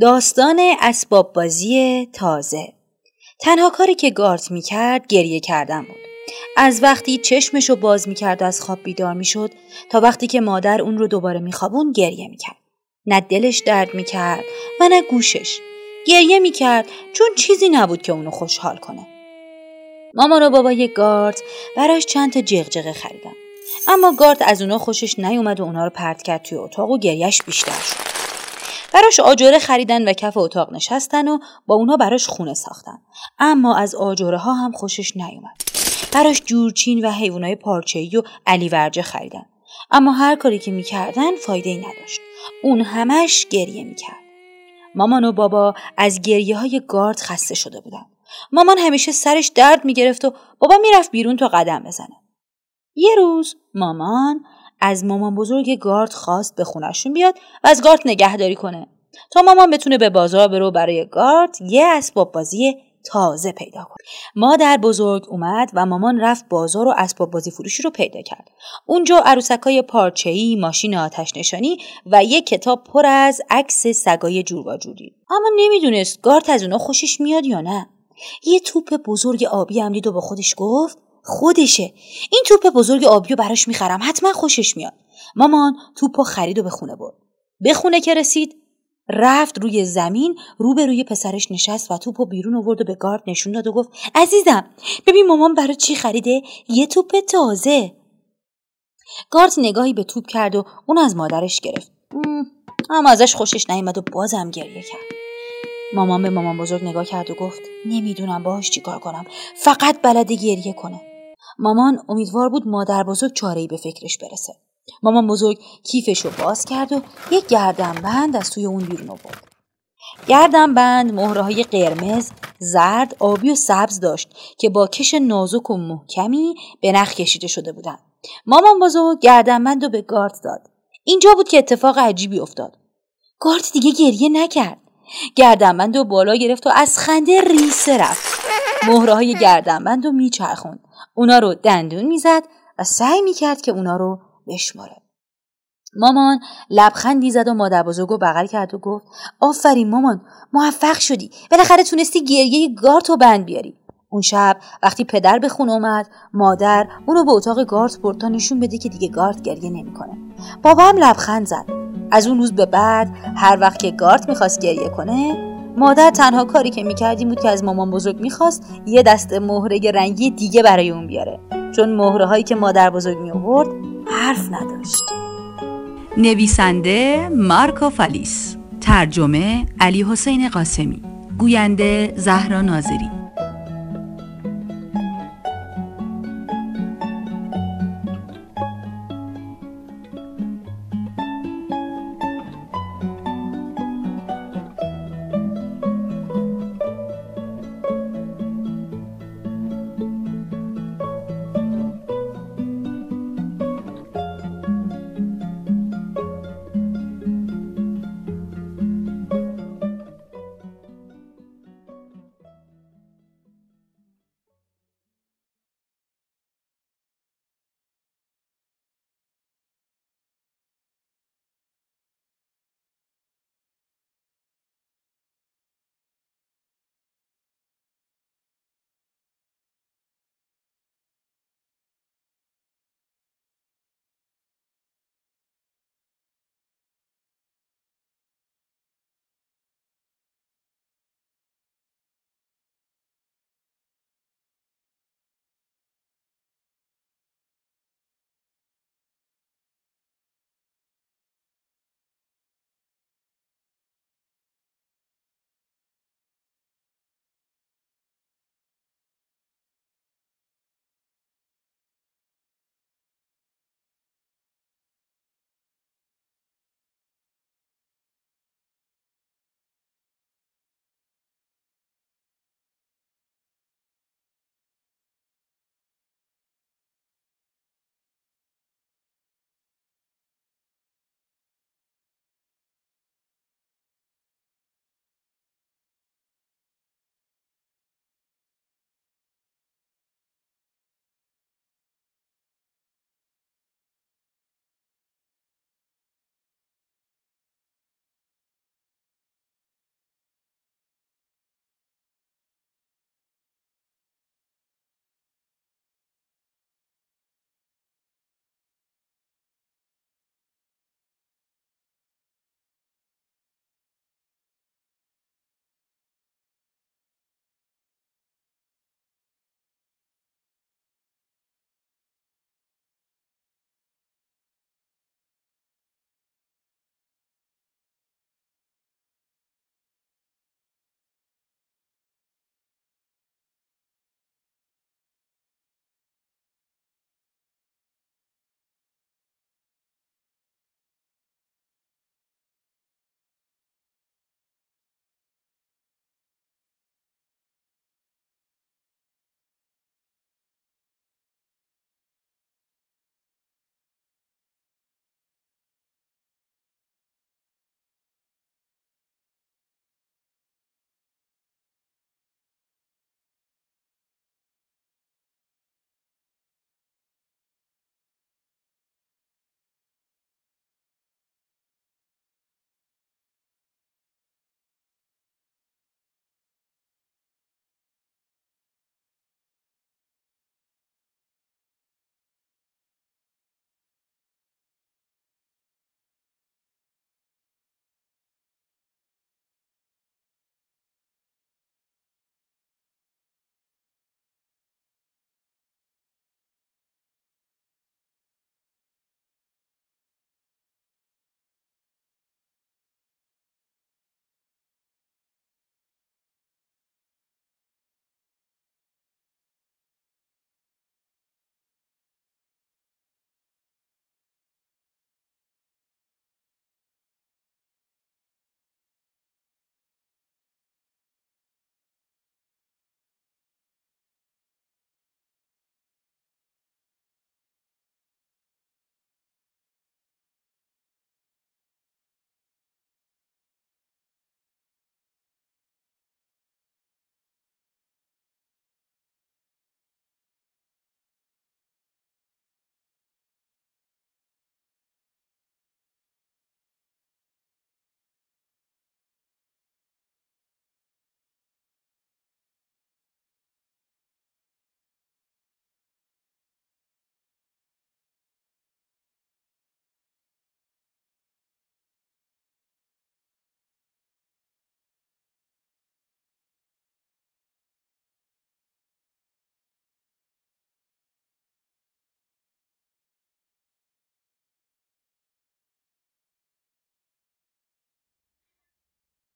داستان اسباب بازی تازه. تنها کاری که گارت می‌کرد گریه کردن بود. از وقتی چشمشو باز می‌کرد و از خواب بیدار می‌شد تا وقتی که مادر اون رو دوباره میخوابون گریه می‌کرد. نه دلش درد می‌کرد و نه گوشش. گریه می‌کرد چون چیزی نبود که اونو خوشحال کنه. مامان و بابای گارت براش چند تا جغجغه خریدن. اما گارت از اونا خوشش نیومد و اونا رو پرت کرد توی اتاق و گریش بیشتر شد. براش آجوره خریدن و کف اتاق نشستن و با اونا براش خونه ساختن. اما از آجوره ها هم خوشش نیومد. براش جورچین و حیوانای پارچه‌ای و علی ورجه خریدن. اما هر کاری که می‌کردن فایده ای نداشت. اون همش گریه می‌کرد. مامان و بابا از گریه های گارد خسته شده بودن. مامان همیشه سرش درد می‌گرفت و بابا می‌رفت بیرون تا قدم بزنه. یه روز مامان از مامان بزرگ گارد خواست به خونشون بیاد و از گارد نگهداری کنه. تا مامان بتونه به بازار برو برای گارد یه اسباب بازی تازه پیدا کنه. مادر بزرگ اومد و مامان رفت بازار و اسباب بازی فروشی رو پیدا کرد. اونجا عروسکای پارچه‌ای ماشین آتش نشانی و یه کتاب پر از عکس سگای جور و جوری اما نمی‌دونست گارد از اونا خوشش میاد یا نه. یه توپ بزرگ آبی هم دید و با خودش گفت خودشه. این توپ بزرگ آبی رو براش می‌خرم. حتما خوشش میاد. مامان توپ خرید و به خونه برد. به خونه که رسید رفت روی زمین روبروی پسرش نشست و توپ بیرون آورد و به گارد نشون داد و گفت عزیزم ببین مامان برای چی خریده؟ یه توپ تازه. گارد نگاهی به توپ کرد و اون از مادرش گرفت. اما ازش خوشش نیامد و بازم گریه کرد. مامان به مامان بزرگ نگاه کرد و گفت نمی‌دونم باهاش چیکار کنم. فقط بلده گریه کنه. مامان امیدوار بود مادر بزرگ چاره به فکرش برسه مامان بزرگ کیفش رو باز کرد و یک گردنبند از توی اون بیرون آورد گردنبند مهره های قرمز، زرد، آبی و سبز داشت که با کش نازک و محکمی به نخ کشیده شده بودند. مامان بزرگ گردنبند رو به گارد داد. اینجا بود که اتفاق عجیبی افتاد. گارد دیگه گریه نکرد. گردنبند و بالا گرفت و از خنده ریسه رفت. مهره های گردنبند رو میچرخوند. اونا رو دندون می‌زد و سعی می‌کرد که اونا رو بشماره. مامان لبخندی زد و مادر بزرگو بغل کرد و گفت آفرین مامان موفق شدی. بالاخره تونستی گریه گارتو بند بیاری. اون شب وقتی پدر به خونه اومد مادر اونو به اتاق گارت برد تا نشون بده که دیگه گارت گریه نمی‌کنه. بابا هم لبخند زد. از اون روز به بعد هر وقت که گارت می‌خواست گریه کنه مادر تنها کاری که می‌کرد بود که از مامان بزرگ می‌خواست یه دست مهره رنگی دیگه برای اون بیاره. چون مهره هایی که مادر بزرگ می آورد حرف نداشت. نویسنده مارکو فالیس. ترجمه علی حسین قاسمی. گوینده زهرا ناظری.